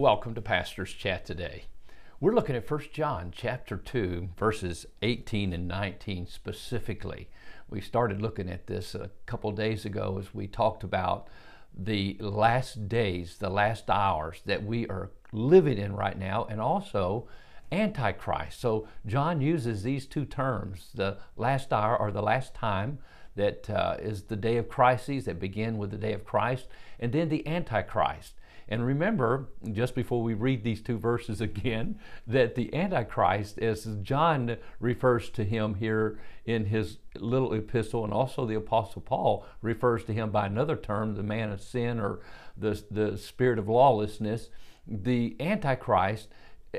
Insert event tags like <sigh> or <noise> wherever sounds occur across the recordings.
Welcome to Pastor's Chat today. We're looking at 1 John chapter 2 verses 18 and 19 specifically. We started looking at this a couple days ago as we talked about the last days, the last hours that we are living in right now and also antichrist. So John uses these two terms, the last hour or the last time that uh, is the day of crises that begin with the day of Christ and then the antichrist. And remember, just before we read these two verses <laughs> again, that the Antichrist, as John refers to him here in his little epistle, and also the Apostle Paul refers to him by another term, the man of sin or the, the spirit of lawlessness, the Antichrist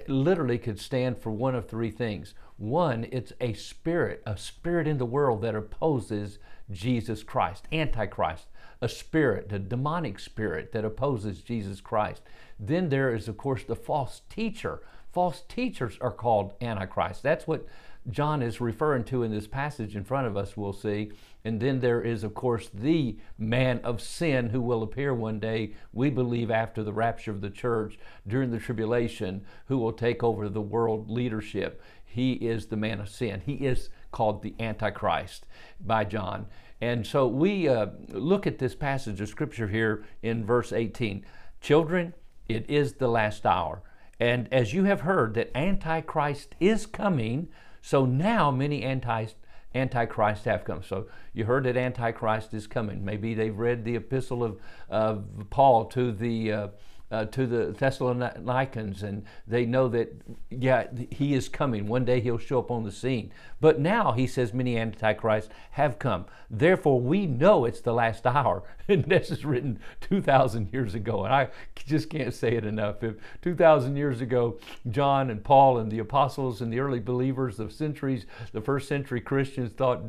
literally could stand for one of three things. One, it's a spirit, a spirit in the world that opposes Jesus Christ, Antichrist, a spirit, a demonic spirit that opposes Jesus Christ. Then there is, of course, the false teacher. False teachers are called Antichrist. That's what John is referring to in this passage in front of us, we'll see. And then there is, of course, the man of sin who will appear one day, we believe, after the rapture of the church during the tribulation, who will take over the world leadership. He is the man of sin. He is called the Antichrist by John. And so we uh, look at this passage of Scripture here in verse 18. Children, it is the last hour. And as you have heard that Antichrist is coming, so now many anti Antichrist have come. So you heard that Antichrist is coming. Maybe they've read the epistle of, of Paul to the uh, uh, to the Thessalonians, and they know that, yeah, he is coming. One day he'll show up on the scene. But now, he says, many antichrists have come. Therefore, we know it's the last hour. <laughs> And this is written 2,000 years ago. And I just can't say it enough. If 2,000 years ago, John and Paul and the apostles and the early believers of centuries, the first century Christians thought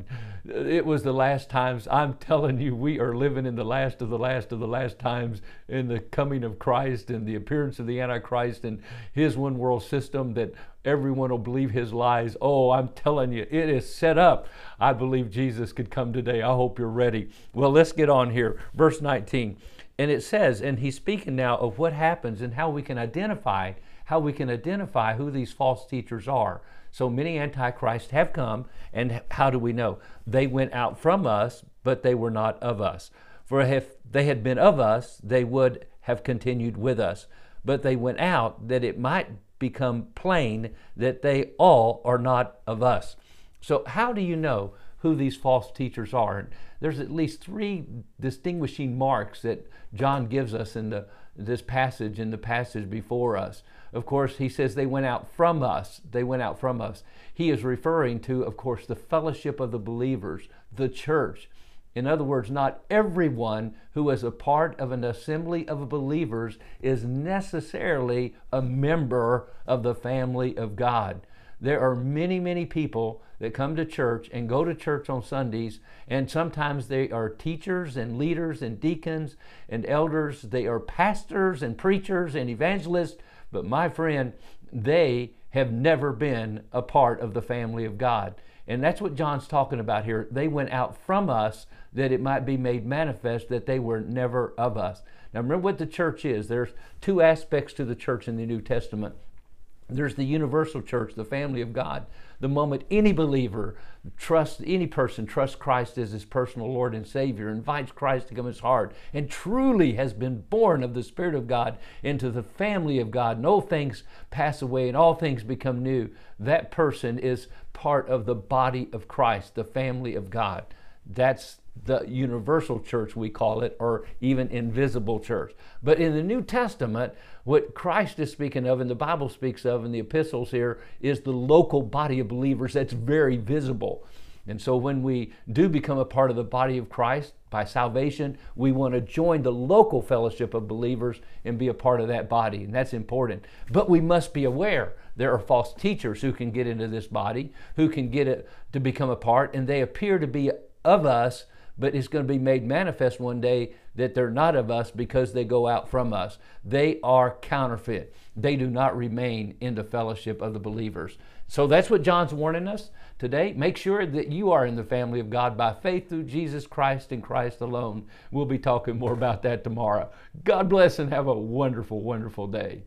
it was the last times, I'm telling you, we are living in the last of the last of the last times in the coming of Christ Antichrist and the appearance of the Antichrist and his one world system that everyone will believe his lies. Oh, I'm telling you, it is set up. I believe Jesus could come today. I hope you're ready. Well, let's get on here. Verse 19. And it says, and he's speaking now of what happens and how we can identify how we can identify who these false teachers are. So many antichrists have come, and how do we know? They went out from us, but they were not of us. For if they had been of us, they would have continued with us. But they went out that it might become plain that they all are not of us. So, how do you know who these false teachers are? And there's at least three distinguishing marks that John gives us in the, this passage, in the passage before us. Of course, he says they went out from us. They went out from us. He is referring to, of course, the fellowship of the believers, the church. In other words, not everyone who is a part of an assembly of believers is necessarily a member of the family of God. There are many, many people that come to church and go to church on Sundays, and sometimes they are teachers and leaders and deacons and elders. They are pastors and preachers and evangelists, but my friend, they have never been a part of the family of God. And that's what John's talking about here. They went out from us that it might be made manifest that they were never of us. Now, remember what the church is. There's two aspects to the church in the New Testament. There's the universal church, the family of God. The moment any believer trusts, any person trusts Christ as his personal Lord and Savior, invites Christ to come his heart, and truly has been born of the Spirit of God into the family of God, and all things pass away and all things become new, that person is part of the body of Christ, the family of God. That's the universal church, we call it, or even invisible church. But in the New Testament, what Christ is speaking of and the Bible speaks of in the epistles here is the local body of believers that's very visible. And so when we do become a part of the body of Christ by salvation, we want to join the local fellowship of believers and be a part of that body. And that's important. But we must be aware there are false teachers who can get into this body, who can get it to become a part, and they appear to be of us but it's going to be made manifest one day that they're not of us because they go out from us. They are counterfeit. They do not remain in the fellowship of the believers. So that's what John's warning us today. Make sure that you are in the family of God by faith through Jesus Christ and Christ alone. We'll be talking more about that tomorrow. God bless and have a wonderful, wonderful day.